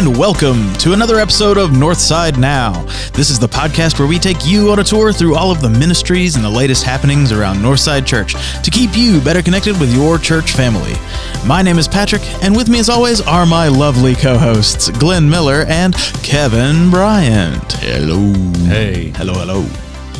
Hello and welcome to another episode of Northside Now. This is the podcast where we take you on a tour through all of the ministries and the latest happenings around Northside Church to keep you better connected with your church family. My name is Patrick, and with me as always are my lovely co-hosts Glenn Miller and Kevin Bryant. Hello. Hey. Hello, hello.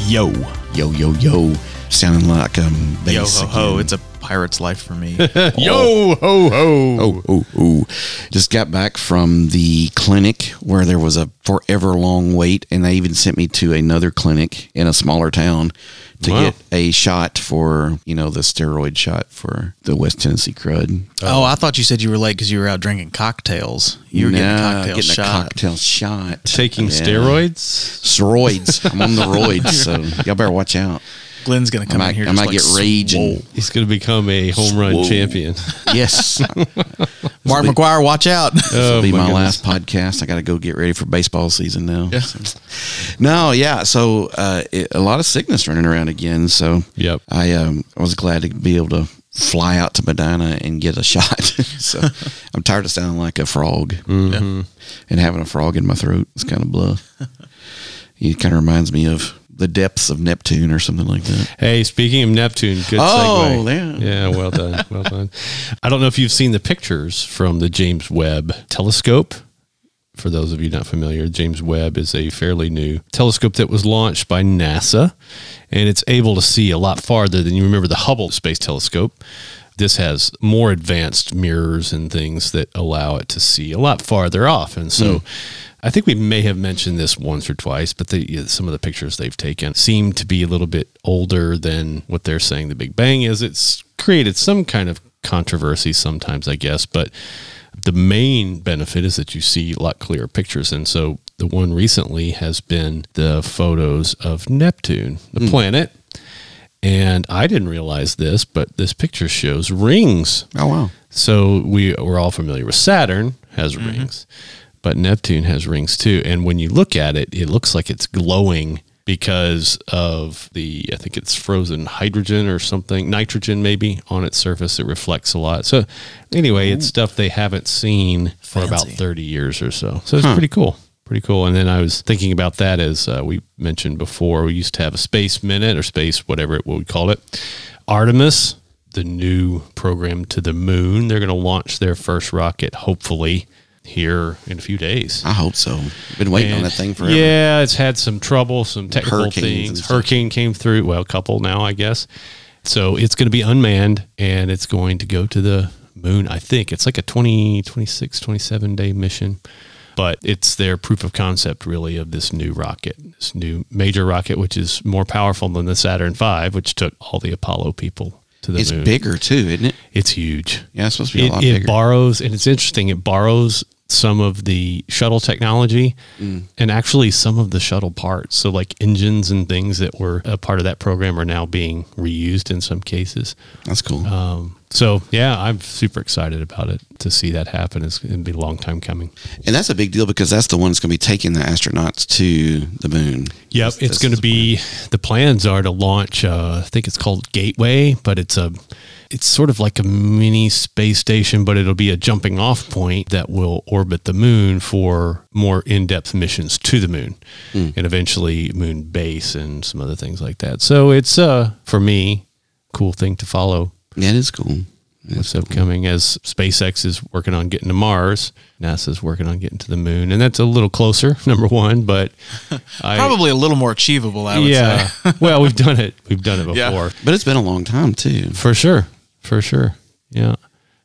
Yo. Yo, yo, yo. Sounding like um bass Yo ho ho, again. it's a pirate's life for me. Yo oh. ho ho. Oh, oh, oh. Just got back from the clinic where there was a forever long wait, and they even sent me to another clinic in a smaller town to Wow. get a shot for, you know, the steroid shot for the West Tennessee crud. oh, I thought you said you were late because you were out drinking cocktails. You were getting a cocktail getting shot. a cocktail shot. Taking Yeah. steroids? Steroids. I'm on the roids, so y'all better watch out. Glenn's gonna I come might, in here. I just might like get rage swole. and He's going to become a home run Whoa. champion. yes. Mark McGwire, watch out. This will Oh, be my, my last podcast. I got to go get ready for baseball season now. So. No, yeah. So uh, it, a lot of sickness running around again. So Yep. I um, I was glad to be able to fly out to Medina and get a shot. so I'm tired of sounding like a frog Mm-hmm. and having a frog in my throat. It's kind of blah. it kind of reminds me of the depths of Neptune or something like that. Hey, speaking of Neptune, good Oh, segue. yeah. Yeah, well done. Well done. I don't know if you've seen the pictures from the James Webb telescope. For those of you not familiar, James Webb is a fairly new telescope that was launched by NASA, and it's able to see a lot farther than you remember the Hubble Space Telescope. This has more advanced mirrors and things that allow it to see a lot farther off. And so hmm. I think we may have mentioned this once or twice, but the, some of the pictures they've taken seem to be a little bit older than what they're saying the Big Bang is. It's created some kind of controversy sometimes, I guess, but the main benefit is that you see a lot clearer pictures. And so the one recently has been the photos of Neptune, the hmm. planet. And I didn't realize this, but this picture shows rings. Oh wow! So we we're all familiar with Saturn has mm-hmm. rings, but Neptune has rings too. And when you look at it, it looks like it's glowing because of the I think it's frozen hydrogen or something, nitrogen maybe on its surface. It reflects a lot. So anyway, it's stuff they haven't seen for about 30 years or so. So it's pretty cool. Pretty cool. And then I was thinking about that as uh, we mentioned before. We used to have a space minute or space, whatever it, what we call it. Artemis, the new program to the moon. They're going to launch their first rocket, hopefully, here in a few days. I hope so. Been waiting on that thing forever. Yeah, it's had some trouble, some technical Hurricanes things. Hurricane came through. Well, a couple now, I guess. So it's going to be unmanned and it's going to go to the moon. I think it's like a 20, 26, 27 day mission. But it's their proof of concept, really, of this new rocket, this new major rocket, which is more powerful than the Saturn V, which took all the Apollo people to the It's moon. bigger too, isn't it? It's huge Yeah, it's supposed to be a lot it bigger. It borrows and it's interesting it borrows some of the shuttle technology Mm. and actually some of the shuttle parts so like engines and things that were a part of that program are now being reused in some cases That's cool. um, so yeah i'm super excited about it to see that happen it's going to be a long time coming And that's a big deal because that's the one that's going to be taking the astronauts to the moon. Yep, This- it's going to be the plans are to launch. Uh, I think it's called Gateway, but it's a it's sort of like a mini space station, but it'll be a jumping off point that will orbit the moon for more in depth missions to the moon, Hmm. and eventually moon base and some other things like that. So it's uh for me, cool thing to follow. Yeah, it is cool. What's upcoming as SpaceX is working on getting to Mars, NASA's working on getting to the moon, and that's a little closer. Number one, but I, Probably a little more achievable, I would yeah. say. well, we've done it. We've done it Yeah. before. But it's been a long time too. For sure. For sure. Yeah.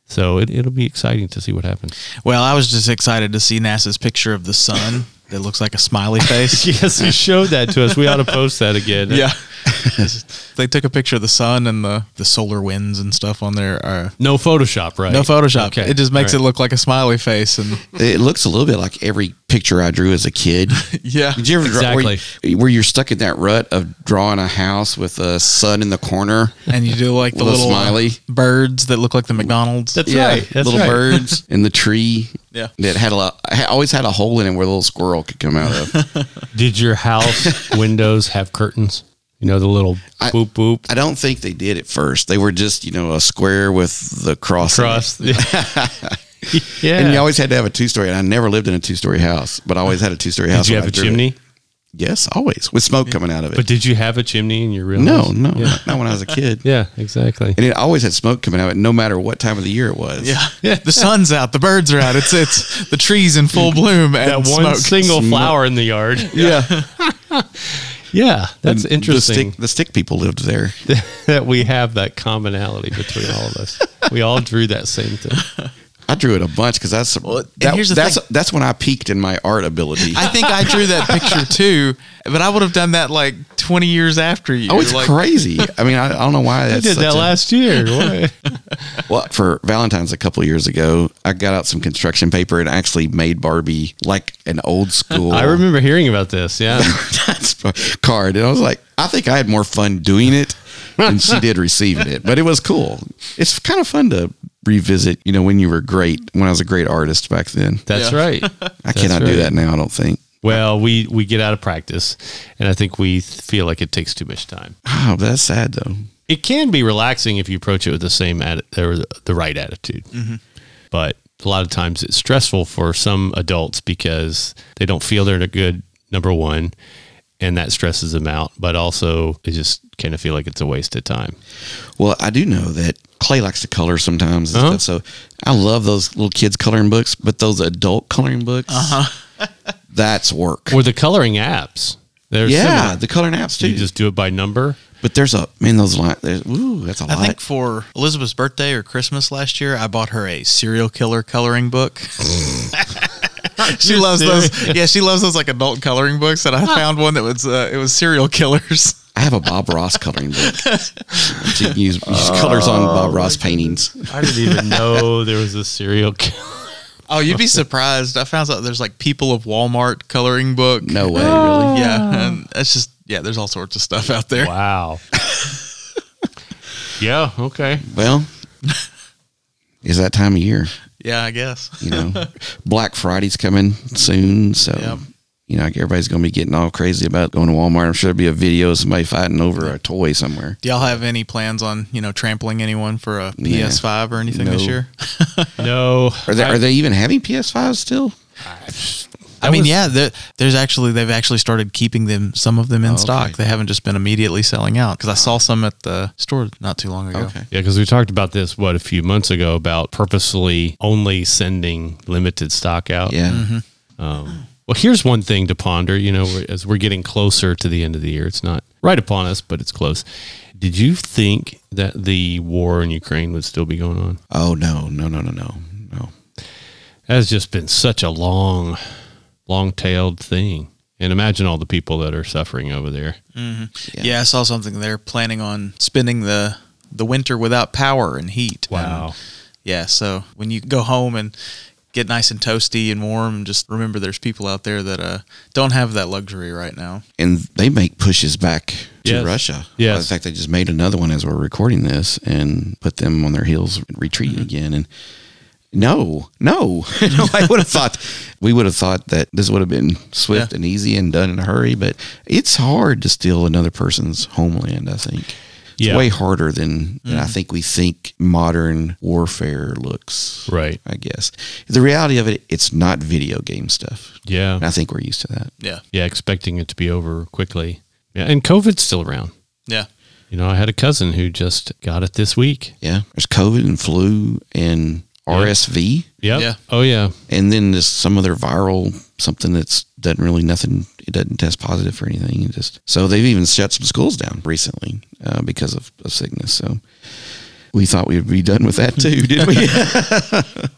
So it, it'll be exciting to see what happens. Well, I was just excited to see NASA's picture of the sun that looks like a smiley face. yes, you showed that to us. We ought to post that again. yeah. they took a picture of the sun and the, the solar winds and stuff on there. Uh, No Photoshop, right? no Photoshop. Okay. It just makes All it look like a smiley face. And It looks a little bit like every picture I drew as a kid. yeah. Did you ever draw where, Exactly. you- where you're stuck in that rut of drawing a house with a sun in the corner? And you do like the Little little, smiley. birds that look like the McDonald's. That's right. That's little right. birds in the tree. Yeah. that had a lot. Always had a hole in it where a little squirrel could come out of. Did your house windows have curtains? You know, the little I- boop boop I don't think they did at first. They were just you know a square with the cross. cross. Yeah. And you always had to have a two story. And I never lived in a two story house, but I always had a two story house. Did you have I a drew it. chimney? Yes, always with smoke coming out of it. But did you have a chimney in your real no, house? no, Yeah. not, not when I was a kid. Yeah, exactly. And it always had smoke coming out of it, no matter what time of the year it was. Yeah. yeah. The sun's out, the birds are out. It's it's the trees in full bloom and That one smoke. single flower in the yard. yeah. Yeah, that's And interesting The stick, the stick people lived there. that we have that commonality between all of us. We all drew that same thing. I drew it a bunch because that's Well, that- here's the that's thing. that's when I peaked in my art ability. I think I drew that picture too, but I would have done that like 20 years after you. oh, it's like, crazy. I mean, I, I don't know why I that's did such that a- last year. What? Well, for Valentine's a couple of years ago, I got out some construction paper and actually made Barbie like an old school. I remember hearing about this. Yeah. Valentine's card, and I was like, I think I had more fun doing it than she did receiving it. But it was cool. It's kind of fun to revisit. You know, when you were great, when I was a great artist back then. That's Yeah. right. I cannot do that now. I don't think. Well, we we get out of practice, and I think we feel like it takes too much time. Oh, that's sad though. It can be relaxing if you approach it with the same atti- or the- the right attitude, mm-hmm. but a lot of times it's stressful for some adults because they don't feel they're in a good number one, and that stresses them out. But also, they just kind of feel like it's a waste of time. Well, I do know that Clay likes to color sometimes and Uh-huh. stuff. So I love those little kids coloring books, but those adult coloring books, that's work. Or the coloring apps. They're yeah, similar. the coloring apps too. you just do it by number. but there's a man. Those lines. there's- Ooh, that's a I lot. I think for Elizabeth's birthday or Christmas last year, I bought her a serial killer coloring book. she loves those. Yeah, she loves those like adult coloring books. And I found one that was uh, it was serial killers. I have a Bob Ross coloring book. she can use, use colors on Bob Ross paintings. I didn't even know there was a serial killer. Oh, you'd be surprised. I found out there's like people of Walmart coloring book. No way, Oh. really. Yeah, and it's just yeah. There's all sorts of stuff out there. Wow. yeah. Okay. Well, is that time of year? Yeah, I guess. You know, Black Friday's coming soon, so Yep. you know like everybody's going to be getting all crazy about going to Walmart. I'm sure there'll be a video of somebody fighting over a toy somewhere. Do y'all have any plans on you know trampling anyone for a PS5 or anything this No. year? No. Are they I- are they even having PS5s still? I mean, was- yeah, there- there's actually they've actually started keeping them some of them in Oh, stock. okay. They haven't just been immediately selling out because I saw some at the store not too long ago. Okay. Yeah, because we talked about this what a few months ago about purposely only sending limited stock out. Yeah. Um, well, here's one thing to ponder. You know, as we're getting closer to the end of the year, it's not right upon us, but it's close. Did you think that the war in Ukraine would still be going on? Oh no, no, no, no, no, no. That has just been such a long, long-tailed thing. And imagine all the people that are suffering over there. Yeah. I saw something. They're planning on spending the the winter without power and heat. Wow. And, yeah. So when you go home and get nice and toasty and warm, just remember there's people out there that uh, don't have that luxury right now. And they make pushes back to Yes. Russia. Yeah. In fact, they just made another one as we're recording this and put them on their heels, Mm-hmm. retreating again. And no, no, no. I would have thought we would have thought that this would have been swift Yeah. and easy and done in a hurry. But it's hard to steal another person's homeland. I think. It's Yeah. way harder than, than I Mm-hmm. think we think modern warfare looks. Right. I guess the reality of it, it's not video game stuff. Yeah. And I think we're used to that. Yeah. Yeah. Expecting it to be over quickly. Yeah. And COVID's still around. Yeah. You know, I had a cousin who just got it this week. Yeah. There's COVID and flu and RSV. Yep. Yeah. Oh, yeah. And then there's some other viral something that's doesn't really nothing. It doesn't test positive for anything. It just so they've even shut some schools down recently uh, because of, of sickness. So we thought we would be done with that too, didn't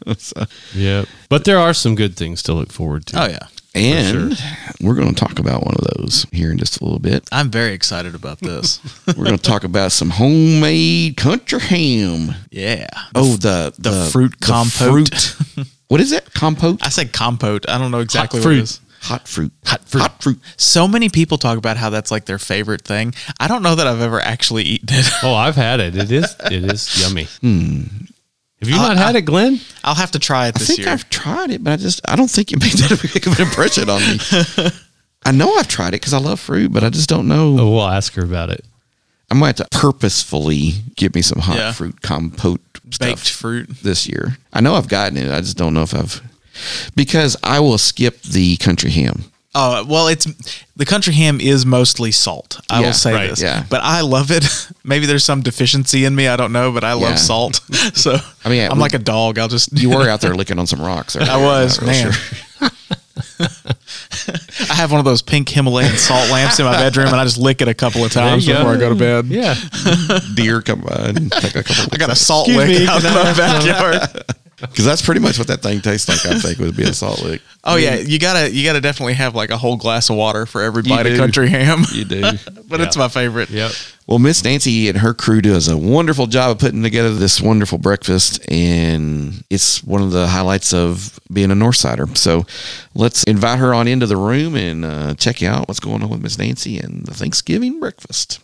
we? so, Yep. But there are some good things to look forward to. Oh yeah. And we're going to talk about one of those here in just a little bit. I'm very excited about this. We're going to talk about some homemade country ham. yeah. Oh, the the fruit compote. fruit. what is it? Compote? I said compote. I don't know exactly what fruit. it is. Hot fruit. Hot fruit. Hot fruit. So many people talk about how that's like their favorite thing. I don't know that I've ever actually eaten it. Oh, I've had it. It is it is yummy. Hmm. Have you not had it, Glenn? I'll have to try it I this think year. I've tried it, but I just I don't think it made that big of an impression on me. I know I've tried it because I love fruit, but I just don't know. Oh, we'll ask her about it. I might have to purposefully give me some hot Yeah. fruit compote Baked stuff fruit. this year. I know I've gotten it. I just don't know if I've because I will skip the country ham. Oh well, it's the country ham is mostly salt. I Yeah, will say right, this, yeah. but I love it. Maybe there's some deficiency in me. I don't know, but I love Yeah. salt. So I mean, I'm we- like a dog. I'll just You were out there licking on some rocks. I was man. I have one of those pink Himalayan salt lamps in my bedroom, and I just lick it a couple of times you go. before I go to bed. Yeah. Deer come by and take a couple. I got a salt Excuse lick me, out in my backyard. Because that's pretty much what that thing tastes like. I think would be a salt lick. Oh yeah, you gotta you gotta definitely have like a whole glass of water for every You bite of country ham. You do. but it's my favorite. Yep. Well, Miss Nancy and her crew does a wonderful job of putting together this wonderful breakfast, and it's one of the highlights of being a Northsider. So let's invite her on into the room and uh, check out what's going on with Miss Nancy and the Thanksgiving breakfast.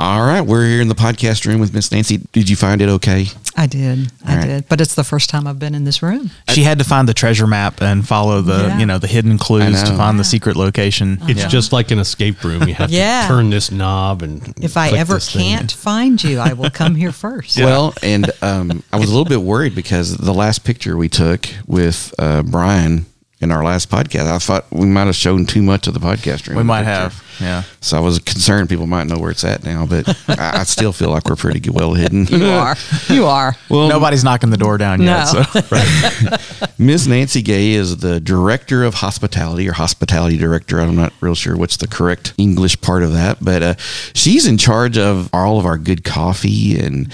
All right, we're here in the podcast room with Miss Nancy. Did you find it okay? I did. I All right. did. But it's the first time I've been in this room. She had to find the treasure map and follow the Yeah. you know the hidden clues to know. find the secret location. It's Yeah. just like an escape room. You have Yeah. to turn this knob and If I ever can't find you, I will come here first. Well, and um, I was a little bit worried because the last picture we took with uh, Brian in our last podcast, I thought we might have shown too much of the podcast room. we might picture. have. Yeah. So I was concerned people might know where it's at now, but I, I still feel like we're pretty well hidden. You are. You are. Well, Nobody's knocking the door down yet. No. So Ms. Nancy Gay is the director of hospitality or hospitality director. I'm not real sure what's the correct English part of that, but uh, she's in charge of all of our good coffee and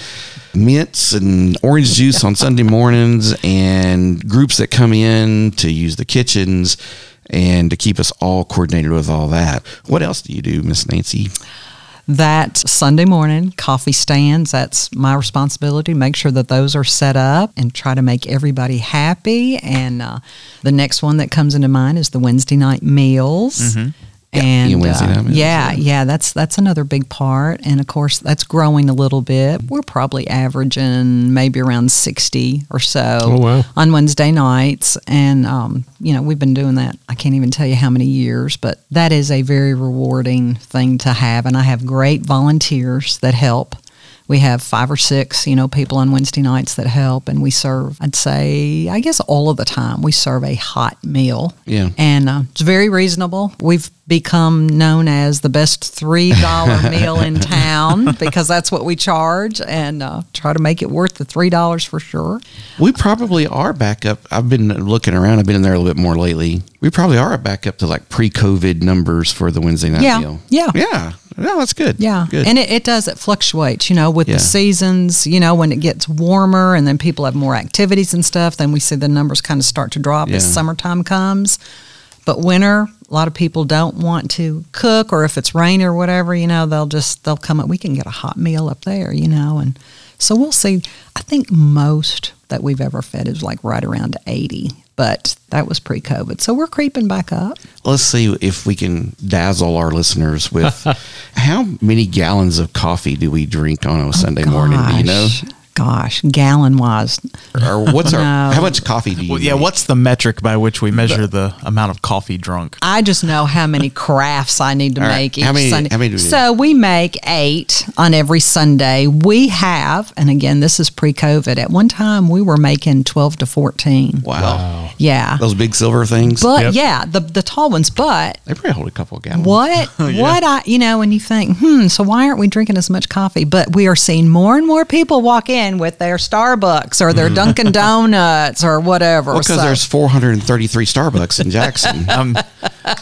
mints and orange juice on Sunday mornings and groups that come in to use the kitchens and to keep us all coordinated with all that. What else do you do, Miss Nancy? That Sunday morning coffee stands, that's my responsibility. Make sure that those are set up and try to make everybody happy. And uh, the next one that comes into mind is the Wednesday night meals. And yeah, Wednesday uh, night yeah. yeah, that's that's another big part, and of course that's growing a little bit. We're probably averaging maybe around sixty or so Oh, wow. on Wednesday nights, and um, you know we've been doing that. I can't even tell you how many years, but that is a very rewarding thing to have, and I have great volunteers that help. We have five or six, you know, people on Wednesday nights that help, and we serve. I'd say, I guess, all of the time we serve a hot meal, Yeah. and uh, it's very reasonable. We've become known as the best three dollar meal in town because that's what we charge, and uh, try to make it worth the three dollars for sure. We probably are back up. I've been looking around. I've been in there a little bit more lately. We probably are back up to like pre-COVID numbers for the Wednesday night Yeah, meal. yeah. yeah. No, that's good. Yeah, good. and it, it does. It fluctuates, you know, with Yeah. the seasons. You know, when it gets warmer and then people have more activities and stuff, then we see the numbers kind of start to drop as summertime comes. But winter, a lot of people don't want to cook, or if it's rain or whatever, you know, they'll just they'll come up. We can get a hot meal up there, you know, and so we'll see. I think most that we've ever fed is like right around eighty, but that was pre-COVID, so we're creeping back up. Let's see if we can dazzle our listeners with how many gallons of coffee do we drink on a oh, Sunday morning? Do you know? Gosh, Gosh, gallon wise, Or what's our No. how much coffee do you? well, yeah, make? what's the metric by which we measure the amount of coffee drunk? I just know how many crafts I need to All right. make each How many- Sunday. how many do we do? so we make eight on every Sunday. We have, and again, this is pre-COVID. At one time, we were making twelve to fourteen. Wow. Yeah, Those big silver things. but Yep. yeah, the the tall ones. But they probably hold a couple of gallons. what what I you know, and you think, hmm, so why aren't we drinking as much coffee? But we are seeing more and more people walk in with their Starbucks or their Dunkin' Donuts or whatever. Well, because So- there's 433 Starbucks in Jackson. I'm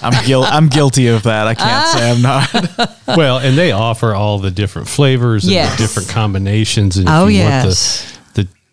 I'm guil- I'm guilty of that. I can't say I'm not. well, and they offer all the different flavors and Yes. the different combinations. And if Oh, you yes.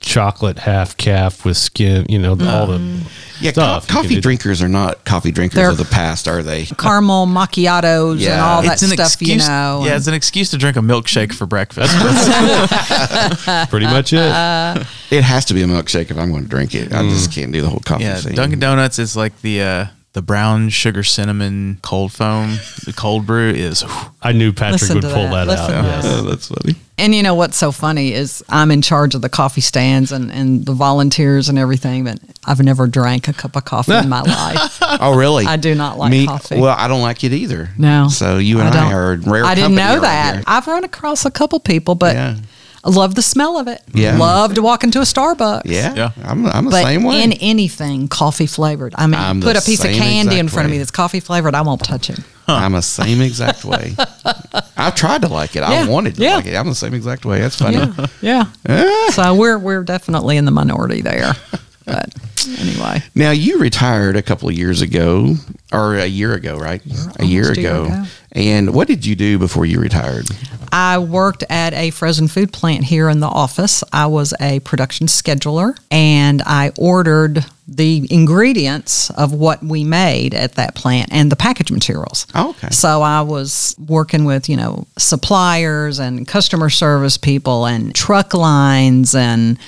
Want the, the chocolate half caff with skim, you know, all the yeah, stuff. you can coffee drinkers are not coffee drinkers They're- of the past, are they? caramel macchiatos and Yeah. all that an stuff, excuse. you know. yeah, it's an excuse to drink a milkshake for breakfast. Pretty much it. It has to be a milkshake if I'm going to drink it. I just can't do the whole coffee yeah, thing. Dunkin' Donuts is like the uh, the brown sugar cinnamon cold foam, the cold brew is. whew, I knew Patrick Listen would pull that. that, out. Yes. that. Oh, that's funny. And you know what's so funny is I'm in charge of the coffee stands and, and the volunteers and everything, but I've never drank a cup of coffee in my life. Oh, really? I do not like Me, coffee. Well, I don't like it either. No. So you and I, don't. are rare. I didn't know that. here. I've run across a couple people, but Yeah. I love the smell of it. Yeah. Love to walk into a Starbucks. Yeah, Yeah. I'm, I'm the But same way. in anything coffee flavored, I mean, I'm put a piece of candy in exact front of me that's coffee flavored, I won't touch it. I'm the same exact way. I've tried to like it. Yeah, I wanted to yeah. like it. I'm the same exact way. That's funny. Yeah, yeah. so we're we're definitely in the minority there. But anyway, Now you retired a couple of years ago, or a year ago, right? a year ago. ago. And what did you do before you retired? I worked at a frozen food plant here in the office. I was a production scheduler and I ordered the ingredients of what we made at that plant and the package materials. Oh, okay. So I was working with, you know, suppliers and customer service people and truck lines and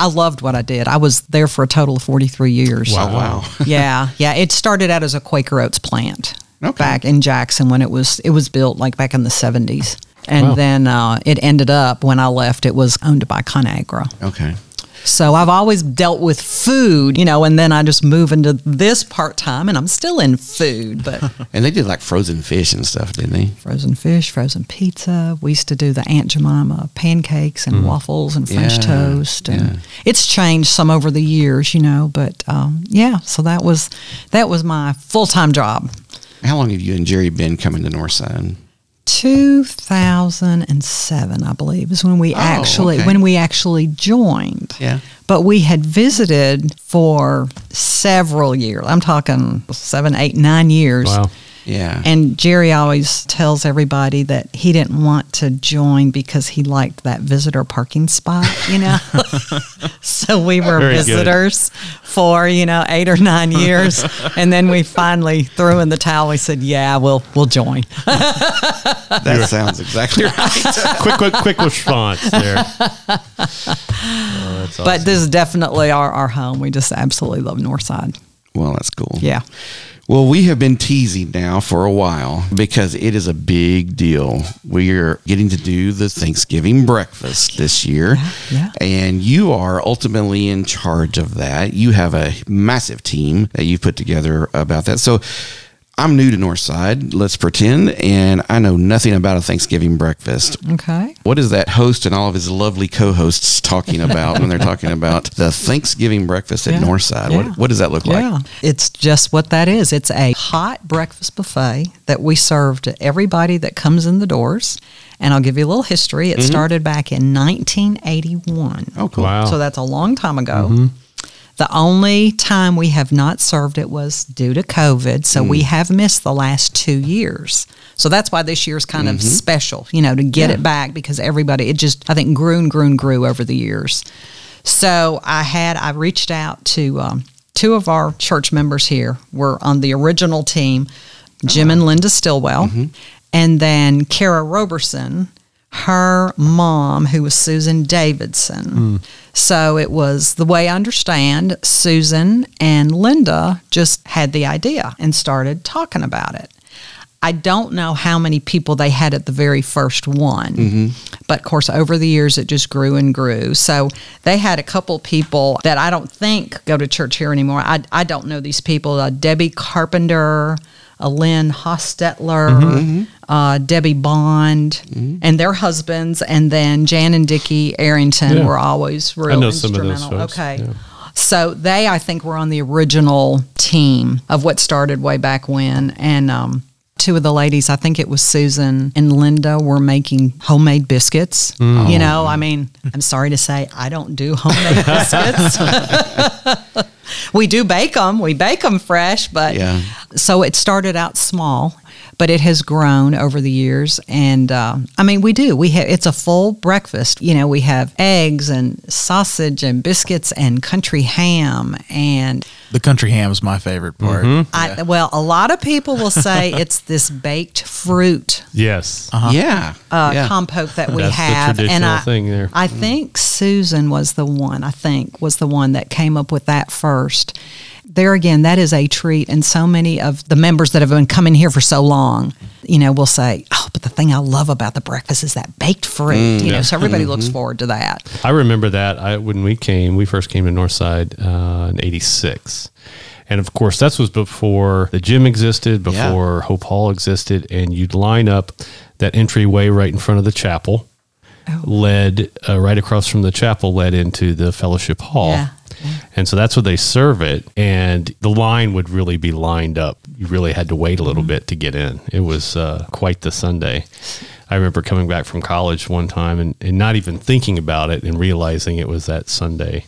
I loved what I did. I was there for a total of 43 years. Oh, wow. yeah, yeah. It started out as a Quaker Oats plant Okay. back in Jackson when it was it was built like back in the seventies, and Wow. then uh, it ended up when I left, it was owned by Conagra. Okay. So I've always dealt with food, you know, and then I just move into this part time, and I'm still in food, but And they did like frozen fish and stuff, didn't they? frozen fish, frozen pizza. We used to do the Aunt Jemima pancakes and waffles and French Mm. Yeah, toast, and yeah. it's changed some over the years, you know. But um, yeah, so that was that was my full time job. How long have you and Jerry been coming to Northside? 2007, I believe, is when we oh, actually okay. when we actually joined. Yeah. But we had visited for several years. I'm talking seven, eight, nine years. Wow. Yeah. And Jerry always tells everybody that he didn't want to join because he liked that visitor parking spot, you know? so we were Very good. visitors for, you know, eight or nine years. and then we finally threw in the towel. We said, yeah, we'll, we'll join. that sounds exactly right. quick, quick, quick response there. Oh, that's But this is definitely our, our home. We just absolutely love Northside. well, that's cool. Yeah. Well, we have been teasing now for a while because it is a big deal. We're getting to do the Thanksgiving breakfast this year. yeah. And you are ultimately in charge of that. You have a massive team that you've put together about that. So I'm new to Northside, let's pretend, and I know nothing about a Thanksgiving breakfast. Okay. What is that host and all of his lovely co-hosts talking about when they're talking about the Thanksgiving breakfast at Yeah, Northside? yeah. What, what does that look Yeah, like? it's just what that is. It's a hot breakfast buffet that we serve to everybody that comes in the doors. And I'll give you a little history. It mm-hmm. started back in 1981. Oh, cool. Wow. So that's a long time ago. Mm-hmm. The only time we have not served it was due to COVID. So we mm. have missed the last two years. So that's why this year's kind of mm-hmm. special, you know, to get it back because everybody, it just, I think, grew and grew and grew over the years. So I had, I reached out to um, two of our church members here, were on the original team, Jim uh-huh. and Linda Stillwell, mm-hmm. and then Kara Roberson, her mom, who was Susan Davidson. So it was the way I understand, Susan and Linda just had the idea and started talking about it. I don't know how many people they had at the very first one, but of course, over the years, it just grew and grew. So they had a couple people that I don't think go to church here anymore. I, I don't know these people uh, Debbie Carpenter, Uh, Lynn Hostetler, mm-hmm, mm-hmm. uh, Debbie Bond, mm-hmm. and their husbands, and then Jan and Dickie Arrington Yeah. were always real know some of those instrumental. folks, Okay. yeah. So they, I think, were on the original team of what started way back when. And um, two of the ladies, I think it was Susan and Linda, were making homemade biscuits. Mm. You know, oh. I mean, I'm sorry to say, I don't do homemade biscuits. we do bake them. We bake them fresh, but Yeah. So it started out small, but it has grown over the years. And uh, I mean, we do. We have it's a full breakfast. You know, we have eggs and sausage and biscuits and country ham and The country ham is my favorite part. I, well, a lot of people will say it's this baked fruit yes. Yeah. uh, yeah. compote that we That's the have, and I, thing there. I think Susan was the one. I think was the one that came up with that first. There again, that is a treat. And so many of the members that have been coming here for so long, you know, will say, "Oh, but the thing I love about the breakfast is that baked fruit." you know, so everybody looks forward to that. I remember that I, when we came, we first came to Northside uh, in '86, and of course that was before the gym existed, before Hope Hall existed, and you'd line up that entryway right in front of the chapel, led uh, right across from the chapel, led into the fellowship hall. Yeah. And so that's where they serve it. And the line would really be lined up. You really had to wait a little bit to get in. It was uh, quite the Sunday. I remember coming back from college one time and, and not even thinking about it and realizing it was that Sunday.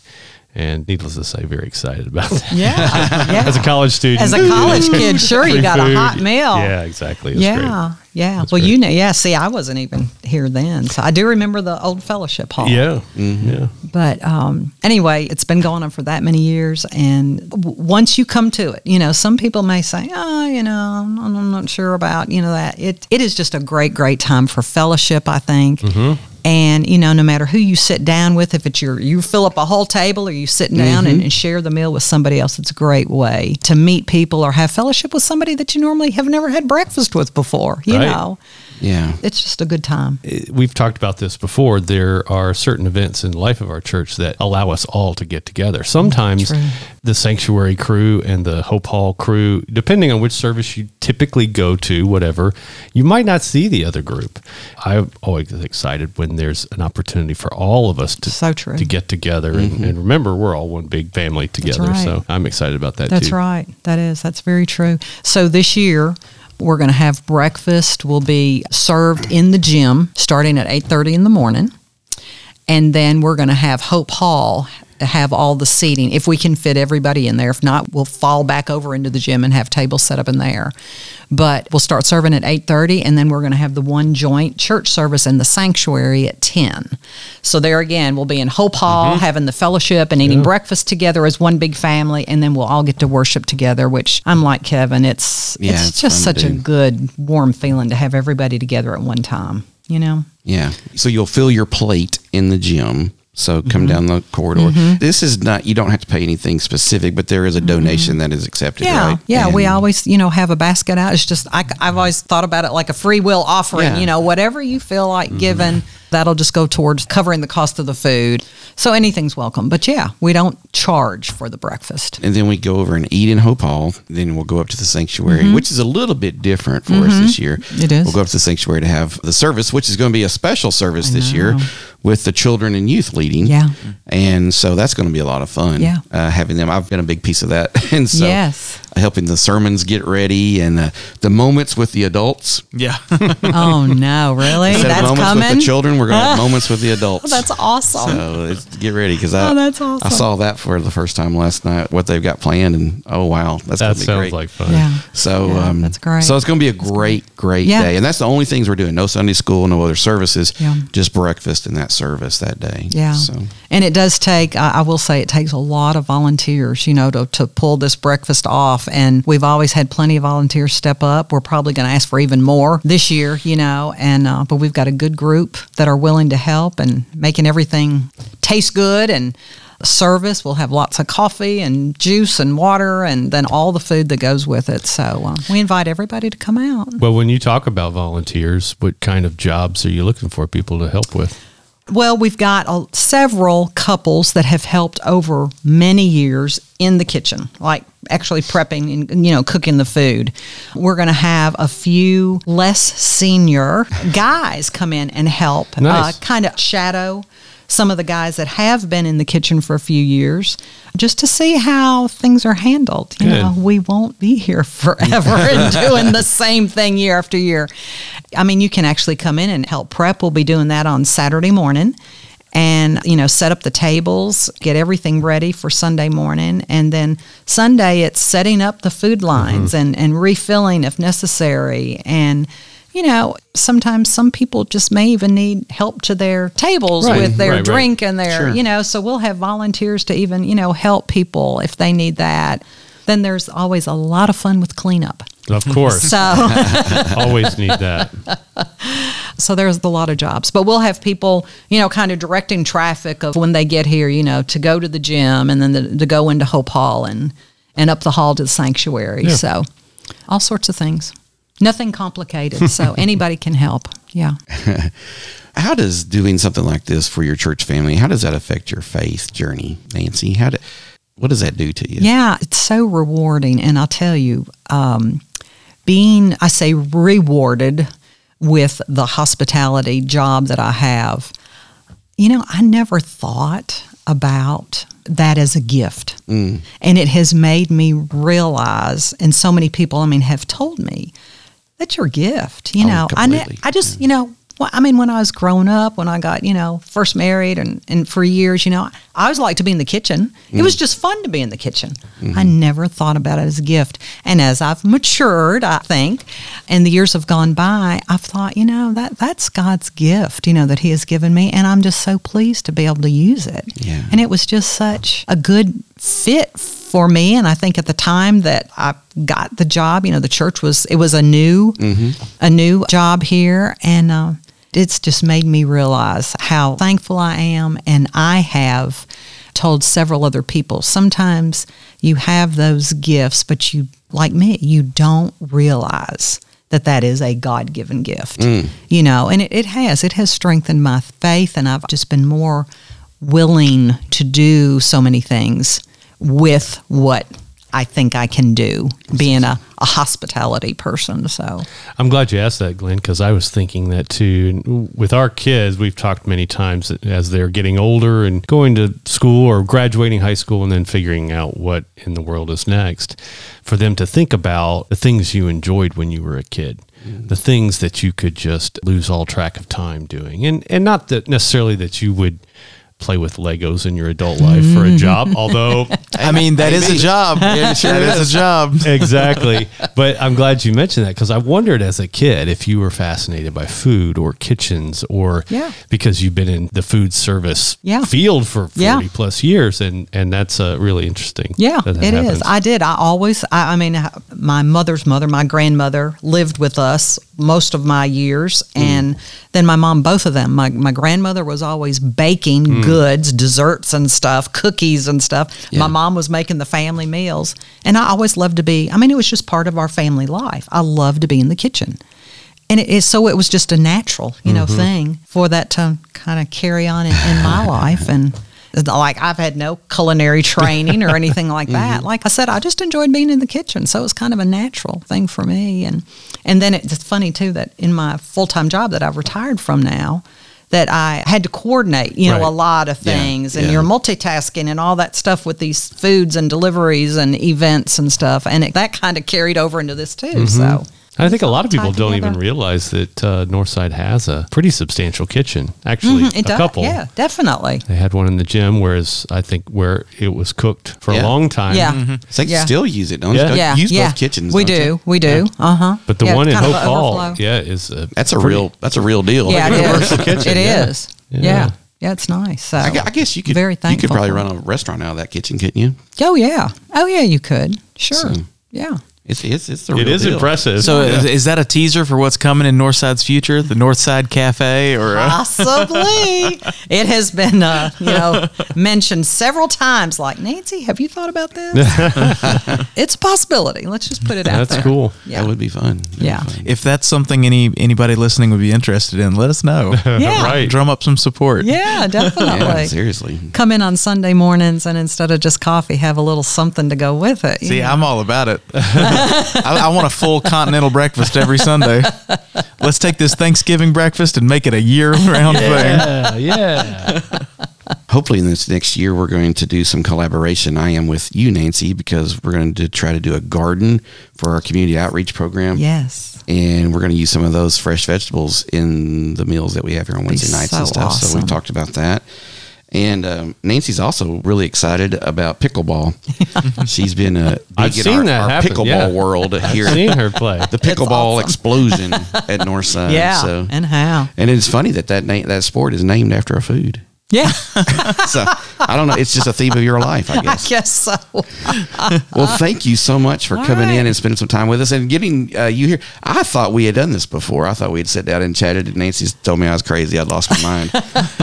And needless to say, very excited about that. Yeah, yeah. As a college student, As a college kid, sure, you got a hot meal. Yeah, exactly. It yeah, great. yeah. That's well, great. you know, yeah. See, I wasn't even here then, so I do remember the old fellowship hall. Yeah, yeah. But um, anyway, it's been going on for that many years, and w- once you come to it, you know, some people may say, "Oh, you know, I'm, I'm not sure about you know that." It it is just a great, great time for fellowship. I think. Mm-hmm. And you know, no matter who you sit down with, if it's your you fill up a whole table, or you sit down Mm-hmm. and, and share the meal with somebody else, it's a great way to meet people or have fellowship with somebody that you normally have never had breakfast with before. You Right. know, Yeah. it's just a good time. Uh, we've talked about this before. There are certain events in the life of our church that allow us all to get together. Sometimes True. the sanctuary crew and the Hope Hall crew, depending on which service you typically go to, whatever, you might not see the other group. I'm always excited when there's an opportunity for all of us to, So true. to get together. And, mm-hmm. and remember, we're all one big family together. right. So I'm excited about that That's too. right. That is. That's very true. So this year we're going to have breakfast will be served in the gym starting at 8:30 in the morning. And then we're going to have Hope Hall have all the seating if we can fit everybody in there. If not, we'll fall back over into the gym and have tables set up in there. But we'll start serving at 8:30 and then we're going to have the one joint church service in the sanctuary at 10. So there again, we'll be in Hope Hall mm-hmm. having the fellowship and eating breakfast together as one big family and then we'll all get to worship together, which I'm like Kevin, it's Yeah, it's, it's just such a good warm feeling to have everybody together at one time, you know. Yeah. So you'll fill your plate in the gym. So come Mm-hmm. down the corridor. This is not, you don't have to pay anything specific, but there is a donation that is accepted, Mm-hmm. Yeah, right? yeah. we always, you know, have a basket out. It's just I, have always thought about it like a free will offering. Yeah. You know, whatever you feel like Mm-hmm. giving, that'll just go towards covering the cost of the food. So anything's welcome. But yeah, we don't charge for the breakfast. And then we go over and eat in Hope Hall. Then we'll go up to the sanctuary, which is a little bit different for us this year. Mm-hmm. It is. We'll go up to the sanctuary to have the service, which is going to be a special service this year with the children and youth leading. Yeah. And so that's going to be a lot of fun. Yeah. Uh, having them. I've been a big piece of that. and so Yes. helping the sermons get ready and uh, the moments with the adults. Yeah. oh no, really? Instead That's of moments coming. with the children, we're going to have moments with the adults. That's awesome. So it's, get ready because I, Oh, that's awesome. I saw that for the first time last night. What they've got planned, and oh wow, that's That gonna be sounds great. like fun. yeah. So Yeah, um, that's great. So it's going to be a great, great Yeah. day, and that's the only things we're doing. No Sunday school, no other services. Yeah. Just breakfast and that service that day. Yeah. So And it does take, I, I will say, it takes a lot of volunteers, you know, to, to pull this breakfast off. And we've always had plenty of volunteers step up. We're probably going to ask for even more this year, you know. And uh, but we've got a good group that are willing to help and making everything taste good and service. We'll have lots of coffee and juice and water and then all the food that goes with it. So uh, we invite everybody to come out. Well, when you talk about volunteers, what kind of jobs are you looking for people to help with? Well, we've got uh, several couples that have helped over many years in the kitchen, like actually prepping and you know cooking the food. We're going to have a few less senior guys come in and help, Nice. uh, kind of shadow some of the guys that have been in the kitchen for a few years, just to see how things are handled. You Good. know, we won't be here forever and doing the same thing year after year. I mean, you can actually come in and help prep. We'll be doing that on Saturday morning and, you know, set up the tables, get everything ready for Sunday morning. And then Sunday, it's setting up the food lines mm-hmm. and, and refilling if necessary. And, you know, sometimes some people just may even need help to their tables Right, with their right, right. drink and their, Sure. you know, so we'll have volunteers to even, you know, help people if they need that. Then there's always a lot of fun with cleanup. Of course. So, Always need that. so there's a lot of jobs, but we'll have people, you know, kind of directing traffic of when they get here, you know, to go to the gym and then the, to go into Hope Hall and and up the hall to the sanctuary. Yeah. So, all sorts of things. Nothing complicated. So, anybody can help. Yeah. How does doing something like this for your church family? How does that affect your faith journey, Nancy? How do, what does that do to you? Yeah, it's so rewarding. And I'll tell you, um, being, I say, rewarded with the hospitality job that I have, you know, I never thought about that as a gift. And it has made me realize, and so many people, I mean, have told me, that's your gift. You Oh, know, I, completely. I just, you know, well, I mean, when I was growing up, when I got, you know, first married and, and for years, you know, I always liked to be in the kitchen. It Mm. was just fun to be in the kitchen. Mm-hmm. I never thought about it as a gift. And as I've matured, I think, and the years have gone by, I've thought, you know, that that's God's gift, you know, that He has given me. And I'm just so pleased to be able to use it. Yeah. And it was just such a good fit for me. And I think at the time that I got the job, you know, the church was, it was a new, a new job here. And, uh, it's just made me realize how thankful I am. And I have told several other people sometimes you have those gifts, but you, like me, you don't realize that that is a God given gift. You know, and it, it has. It has strengthened my faith, and I've just been more willing to do so many things with what I think I can do, being a, a hospitality person. So, I'm glad you asked that, Glenn, because I was thinking that too. With our kids, we've talked many times as they're getting older and going to school or graduating high school and then figuring out what in the world is next, for them to think about the things you enjoyed when you were a kid. Mm-hmm. The things that you could just lose all track of time doing, and and not that necessarily that you would play with Legos in your adult life for a job, although I mean, that is a job. that is a job. exactly. But I'm glad you mentioned that because I wondered as a kid if you were fascinated by food or kitchens or Yeah. because you've been in the food service Yeah. field for 40 Yeah. plus years. And, and that's uh, really interesting. Yeah, that that it is. happens. I did. I always, I, I mean, uh, my mother's mother, my grandmother, lived with us most of my years. Mm. And then my mom, both of them, my, my grandmother was always baking Mm. Goods, desserts and stuff, cookies and stuff. Yeah. My mom was making the family meals. And I always loved to be, I mean, it was just part of our family life. I loved to be in the kitchen. And it is so it was just a natural, you know, mm-hmm. thing for that to kind of carry on in, in my life. And like I've had no culinary training or anything like mm-hmm. that. Like I said, I just enjoyed being in the kitchen, so it was kind of a natural thing for me. And and then it's funny too that in my full time job that I've retired from now, that I had to coordinate, you know, Right. a lot of Yeah, things, and yeah. you're multitasking and all that stuff with these foods and deliveries and events and stuff, and it, that kind of carried over into this too. So. Mm-hmm. I think a lot of people don't even realize that uh, Northside has a pretty substantial kitchen. Actually, Mhm, it a does. couple. Yeah, definitely. They had one in the gym, whereas I think where it was cooked for a long time. Yeah. So they Yeah. still use it, don't Yeah. you? Yeah, Use yeah. both kitchens. We don't do, you? we do. Uh huh. But the Yeah, one in kind of Hope Hall, yeah, is a That's a pretty- real. That's a real deal. Yeah, Like a it universal kitchen, It yeah. Yeah. Yeah. yeah. it's nice. So I, I guess you could. very thankful. You thankful. could probably run a restaurant out of that kitchen, couldn't you? Oh yeah. Oh yeah, you could. Sure. So- yeah. It's it's it's the It real is deal. impressive. So is, is that a teaser for what's coming in Northside's future? The Northside Cafe or uh, Possibly. it has been, uh, you know, mentioned several times. Like Nancy, have you thought about this? it's a possibility. Let's just put it out That's there. cool. Yeah. That would be fun. That'd be Yeah. fun. if that's something any anybody listening would be interested in, let us know. Yeah. Right. Drum up some support. Yeah, definitely. Yeah, seriously. Come in on Sunday mornings and instead of just coffee, have a little something to go with it. See, know. I'm all about it. I, I want a full continental breakfast every Sunday. Let's take this Thanksgiving breakfast and make it a year-round thing. Yeah, yeah. Hopefully, in this next year, we're going to do some collaboration. I am with you, Nancy, because we're going to try to do a garden for our community outreach program. Yes. And we're going to use some of those fresh vegetables in the meals that we have here on Wednesday nights and so stuff. So we've talked about that. And um, Nancy's also really excited about pickleball. She's been uh, big I've in seen our, that our happen, pickleball yeah. world here. I've Seen her play. the pickleball awesome. explosion at Northside. Yeah. So. And how? And it's funny that that, na- that sport is named after a food. Yeah. So I don't know. It's just a theme of your life, I I guess. guess so. Well, thank you so much for All coming in and spending some time with us and getting uh, you here. I thought we had done this before. I thought we had sat down and chatted. And Nancy told me I was crazy. I'd lost my mind.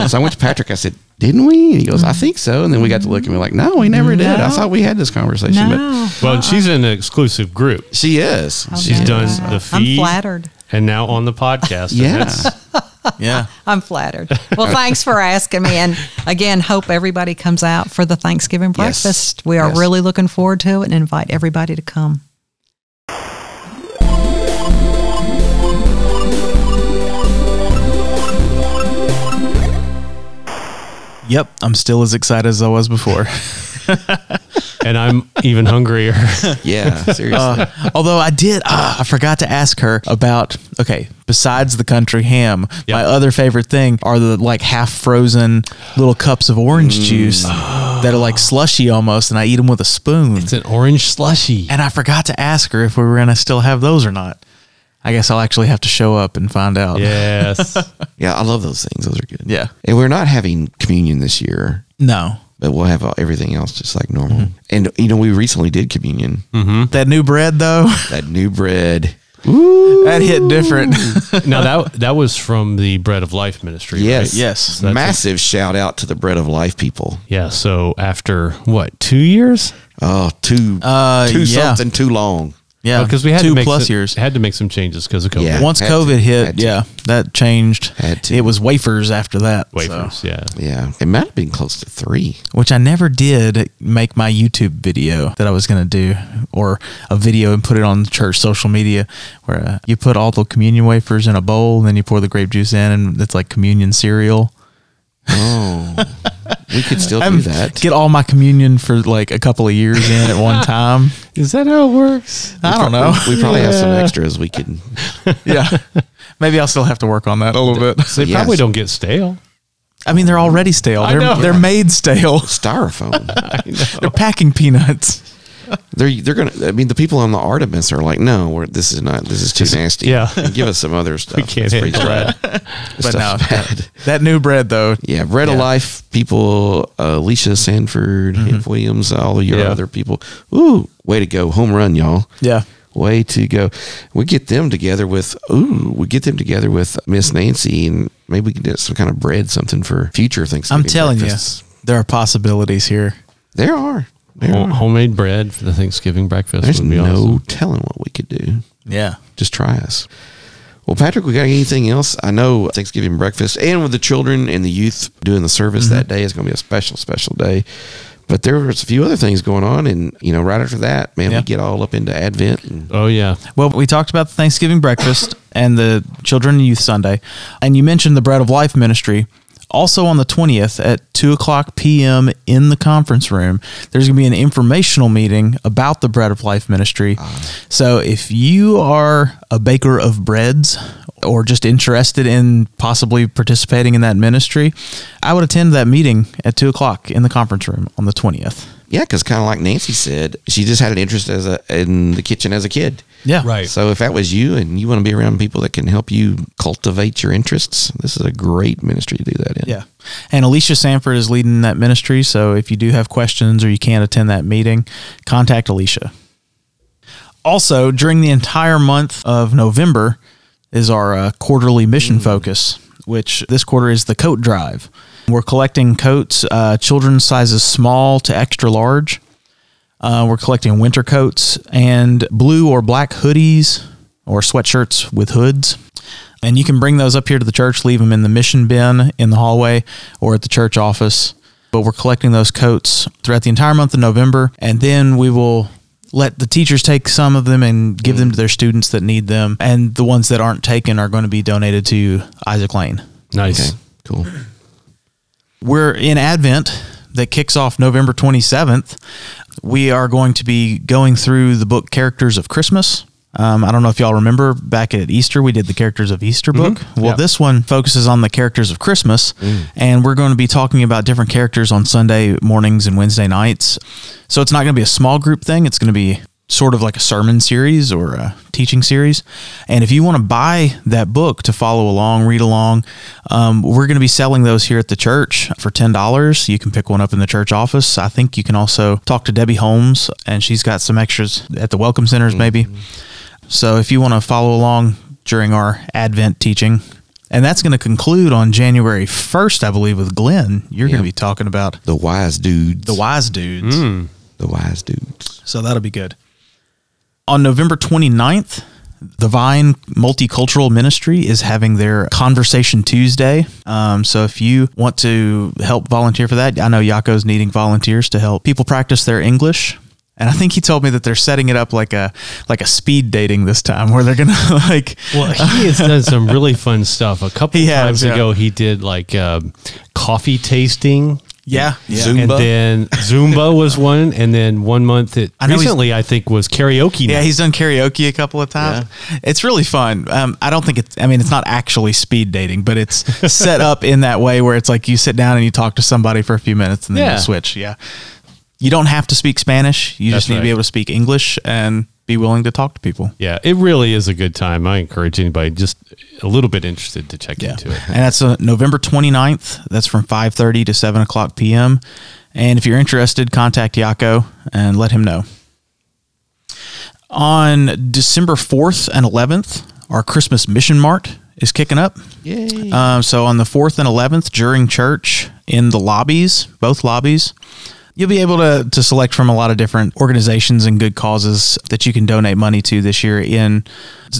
so I went to Patrick. I said, didn't we? And he goes, I mm. think so. And then we got to look and we're like, no, we never did. I thought we had this conversation. No. Well, and she's in an exclusive group. She is. Oh, she's Okay. done the I'm feed flattered. and now on the podcast. and Yeah. that's- Yeah. I'm flattered. Well, thanks for asking me. And again, hope everybody comes out for the Thanksgiving Yes. breakfast. We are Yes. really looking forward to it and invite everybody to come. Yep. I'm still as excited as I was before. and I'm even hungrier. Yeah. Seriously. Uh, although I did, ah, I forgot to ask her about. Okay, besides the country ham, my other favorite thing are the like half frozen little cups of orange juice that are like slushy almost, and I eat them with a spoon. it's an orange slushy. And I forgot to ask her if we were gonna still have those or not. I guess I'll actually have to show up and find out. Yes. yeah. I love those things. Those are good. Yeah. And we're not having communion this year, No. but we'll have everything else just like normal. And, you know, we recently did communion. That new bread though, That new bread. Ooh. that hit different. now that that was from the Bread of Life ministry. Yes. Right? yes. That's Massive shout out to the Bread of Life people. Yeah. So after what two years? Oh, too, Uh, too yeah. something too long. Yeah. because we had two to make plus some, years. Had to make some changes because of COVID. Yeah. Once Had to. COVID hit, Had to. yeah, that changed. Had to. It was wafers after that. so- Wafers. Yeah. Yeah. It might have been close to three. which I never did make my YouTube video that I was going to do, or a video and put it on church social media, where uh, you put all the communion wafers in a bowl, and then you pour the grape juice in, and it's like communion cereal. Oh, we could still do I'm- that. Get all my communion for like a couple of years in at one time. Is that how it works? I don't know. We probably have some extras we could. yeah, maybe I'll still have to work on that a little bit. They Yes. probably don't get stale. I mean, they're already stale. I They're know. they're made stale. Styrofoam. They're packing peanuts. They're they're gonna. I mean, the people on the Artemis are like, no, we're, this is not. This is too nasty. yeah. give us some other stuff. We can't handle bad. But Stuff's no, that, that new bread though. Yeah, Bread of Life people, uh, Alicia Sanford, Hank Williams, all of your Yeah. other people. Ooh, way to go, home run, y'all. Yeah. Way to go. We get them together with ooh, we get them together with Miss Nancy and maybe we can get some kind of bread, something for future Thanksgiving. I'm telling breakfasts. you, there are possibilities here. There are. There Home- homemade bread for the Thanksgiving breakfast There's would be no awesome. telling what we could do. Yeah. Just try us. Well, Patrick, we got anything else? I know Thanksgiving breakfast and with the children and the youth doing the service Mm-hmm. that day is going to be a special, special day. But there was a few other things going on, and you know, right after that, man, Yeah. we get all up into Advent. And, Oh yeah. Well, we talked about the Thanksgiving breakfast and the Children and Youth Sunday, and you mentioned the Bread of Life ministry. Also on the 20th at 2 o'clock p.m. in the conference room, there's going to be an informational meeting about the Bread of Life ministry. Ah. So if you are a baker of breads or just interested in possibly participating in that ministry, I would attend that meeting at 2 o'clock in the conference room on the 20th. yeah, because kind of like Nancy said, she just had an interest as a in the kitchen as a kid. Yeah. Right. So if that was you, and you want to be around people that can help you cultivate your interests, this is a great ministry to do that in. Yeah. And Alicia Sanford is leading that ministry. So if you do have questions or you can't attend that meeting, contact Alicia. Also, during the entire month of November is our uh, quarterly mission focus, which this quarter is the coat drive. We're collecting coats, uh, children's sizes small to extra large. Uh, we're collecting winter coats and blue or black hoodies or sweatshirts with hoods. And you can bring those up here to the church, leave them in the mission bin in the hallway or at the church office. But we're collecting those coats throughout the entire month of November. And then we will let the teachers take some of them and give them to their students that need them. And the ones that aren't taken are going to be donated to Isaac Lane. Nice. Okay. Cool. We're in Advent that kicks off November 27th. We are going to be going through the book Characters of Christmas. Um, I don't know if y'all remember back at Easter, we did the Characters of Easter book. Well, Yeah. this one focuses on the characters of Christmas, and we're going to be talking about different characters on Sunday mornings and Wednesday nights. So it's not going to be a small group thing, it's going to be sort of like a sermon series or a teaching series. And if you want to buy that book to follow along, read along, um, we're going to be selling those here at the church for $10. You can pick one up in the church office. I think you can also talk to Debbie Holmes, and she's got some extras at the welcome centers, maybe. So if you want to follow along during our Advent teaching, And that's going to conclude on January 1st, I believe, with Glenn. You're going to be talking about The wise dudes. the wise dudes. The wise dudes. So that'll be good. On November 29th, the Vine Multicultural Ministry is having their Conversation Tuesday. Um, so if you want to help volunteer for that, I know Yako's needing volunteers to help people practice their English. And I think he told me that they're setting it up like a like a speed dating this time, where they're gonna like Well, he has done some really fun stuff. A couple He has, times yeah. ago, he did like um, coffee tasting. Yeah, yeah. Zoom- And then Zumba was one, and then one month it I recently I think was karaoke. Yeah, night. he's done karaoke a couple of times. It's really fun. Um, I don't think it's. I mean, it's not actually speed dating, but it's set up in that way where it's like you sit down and you talk to somebody for a few minutes and then Yeah. you switch. Yeah, you don't have to speak Spanish. You That's just need to be able to speak English and be willing to talk to people. yeah, it really is a good time. I encourage anybody just a little bit interested to check into it. And that's uh, November 29th. That's from 5.30 to 7 o'clock p.m. And if you're interested, contact Yako and let him know. On December 4th and 11th, our Christmas Mission Mart is kicking up. Yay. Um, so on the 4th and 11th, during church in the lobbies, both lobbies, you'll be able to, to select from a lot of different organizations and good causes that you can donate money to this year in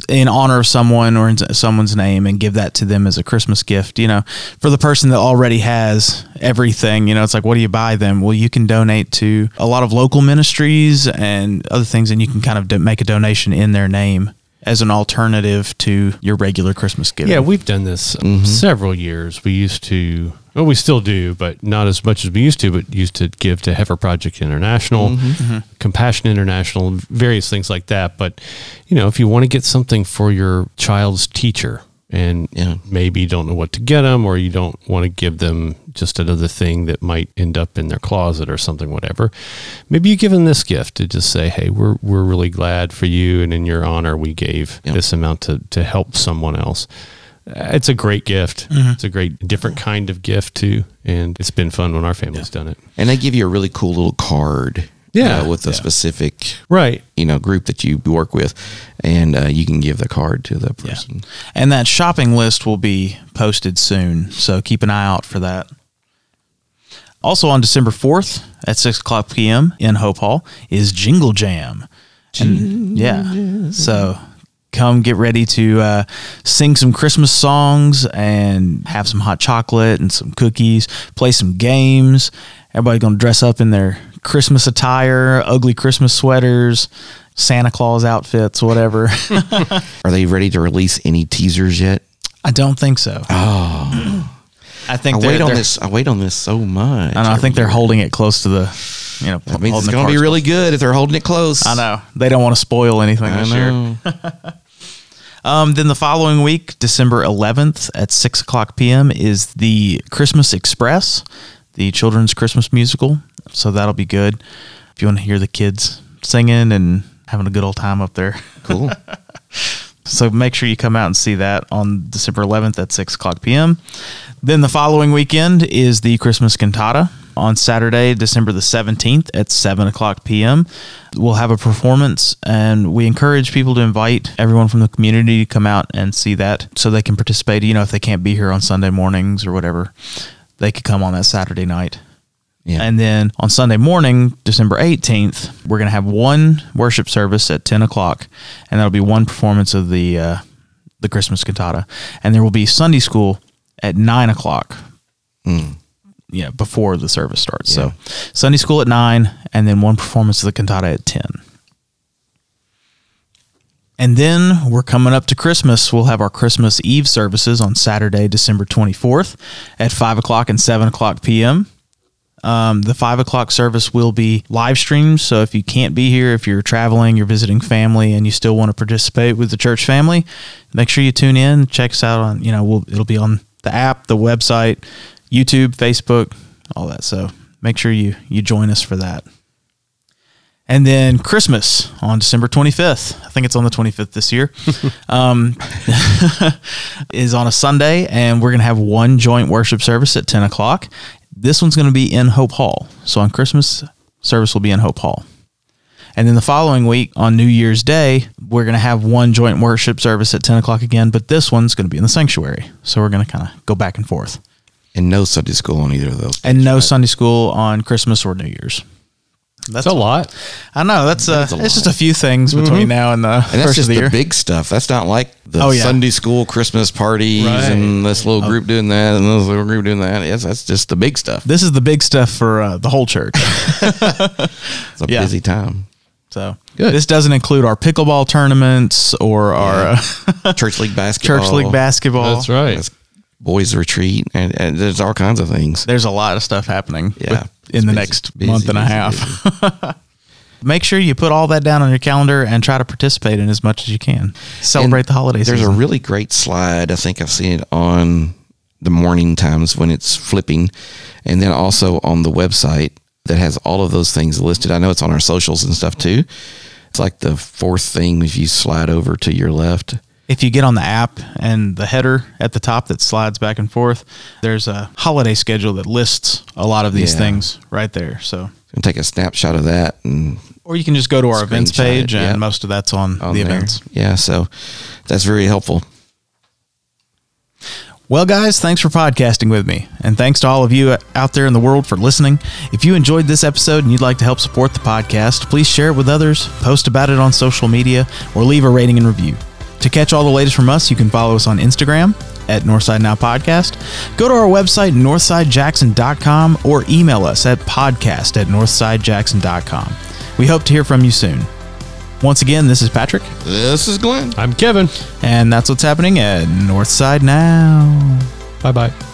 in honor of someone or in someone's name and give that to them as a Christmas gift. You know, for the person that already has everything, you know, it's like, what do you buy them? Well, you can donate to a lot of local ministries and other things, and you can kind of do- make a donation in their name as an alternative to your regular Christmas gift. Yeah, we've done this um, several years. We used to, well, we still do, but not as much as we used to. But used to give to Heifer Project International, mm-hmm, mm-hmm. Compassion International, various things like that. But you know, if you want to get something for your child's teacher, and Yeah. maybe you don't know what to get them, or you don't want to give them just another thing that might end up in their closet or something, whatever. Maybe you give them this gift to just say, "Hey, we're we're really glad for you, and in your honor, we gave Yeah. this amount to to help someone else." Uh, It's a great gift. It's a great different kind of gift too, and it's been fun when our family's done it. and they give you a really cool little card. Yeah. uh, with a Yeah. specific Right. you know group that you work with, and uh, you can give the card to the Yeah. person. And that shopping list will be posted soon, so keep an eye out for that. Also on December 4th at 6 o'clock p.m. in Hope Hall is Jingle Jam. And yeah, so come get ready to uh, sing some Christmas songs and have some hot chocolate and some cookies, play some games. Everybody's going to dress up in their Christmas attire, ugly Christmas sweaters, Santa Claus outfits, whatever. Are they ready to release any teasers yet? I don't think so. Oh, I think I wait on this. I wait on this so much. I know. I think they're holding it close to the, you know, That means it's going to be really good if they're holding it close. I know they don't want to spoil anything I this year. Um, then the following week, December 11th at 6 o'clock p.m., is the Christmas Express, the children's Christmas musical. So that'll be good if you want to hear the kids singing and having a good old time up there. Cool. So make sure you come out and see that on December 11th at 6 o'clock p.m. Then the following weekend is the Christmas Cantata. On Saturday, December the 17th at 7 o'clock p.m., we'll have a performance, and we encourage people to invite everyone from the community to come out and see that so they can participate. You know, if they can't be here on Sunday mornings or whatever, they could come on that Saturday night. Yeah. And then on Sunday morning, December 18th, we're going to have one worship service at 10 o'clock, and that'll be one performance of the uh, the Christmas cantata. And there will be Sunday school at 9 o'clock. Mm. Yeah, before the service starts. Yeah. So Sunday school at 9, and then one performance of the cantata at 10. And then we're coming up to Christmas. We'll have our Christmas Eve services on Saturday, December 24th at 5 o'clock and 7 o'clock p.m. Um, the five o'clock service will be live streamed. So if you can't be here, if you're traveling, you're visiting family, and you still want to participate with the church family, make sure you tune in. Check us out on, you know, we'll, it'll be on the app, the website, YouTube, Facebook, all that. So make sure you you join us for that. And then Christmas on December 25th. I think it's on the 25th this year. um, is on a Sunday, and we're going to have one joint worship service at 10 o'clock. This one's going to be in Hope Hall. So on Christmas, service will be in Hope Hall. And then the following week on New Year's Day, we're going to have one joint worship service at 10 o'clock again, but this one's going to be in the sanctuary. So we're going to kind of go back and forth. And no Sunday school on either of those. And no Sunday school on Christmas or New Year's. That's a lot. I know that's uh, That's a it's just a few things between now and the And that's first of the the, year. big stuff. That's not like the Oh, yeah. Sunday school Christmas parties Right. and this little group doing that and this little group doing that. Yes, that's just the big stuff. this is the big stuff for uh, the whole church. It's a Yeah. busy time. So Good. this doesn't include our pickleball tournaments or our uh, Church league basketball. church league basketball. That's right. That's boys retreat and, and there's all kinds of things. There's a lot of stuff happening Yeah, with- in the busy, next busy, month and a half. Make sure you put all that down on your calendar and try to participate in as much as you can. Celebrate And the holidays. There's season. a really great slide. I think I've seen it on the morning times when it's flipping, and then also on the website that has all of those things listed. I know it's on our socials and stuff too. It's like the fourth thing if you slide over to your left. If you get on the app and the header at the top that slides back and forth, there's a holiday schedule that lists a lot of these Yeah. things right there. So, can take a snapshot of that and or you can just go to our events Screenshot it, page, and most of that's on, on the there. events. Yeah, so that's very helpful. Well, guys, thanks for podcasting with me. And thanks to all of you out there in the world for listening. If you enjoyed this episode and you'd like to help support the podcast, please share it with others, post about it on social media, or leave a rating and review. To catch all the latest from us, you can follow us on Instagram at Northside Now Podcast. Go to our website, northsidejackson.com, or email us at podcast at northsidejackson.com. We hope to hear from you soon. Once again, this is Patrick, This is Glenn. I'm Kevin. and that's what's happening at Northside Now. Bye bye.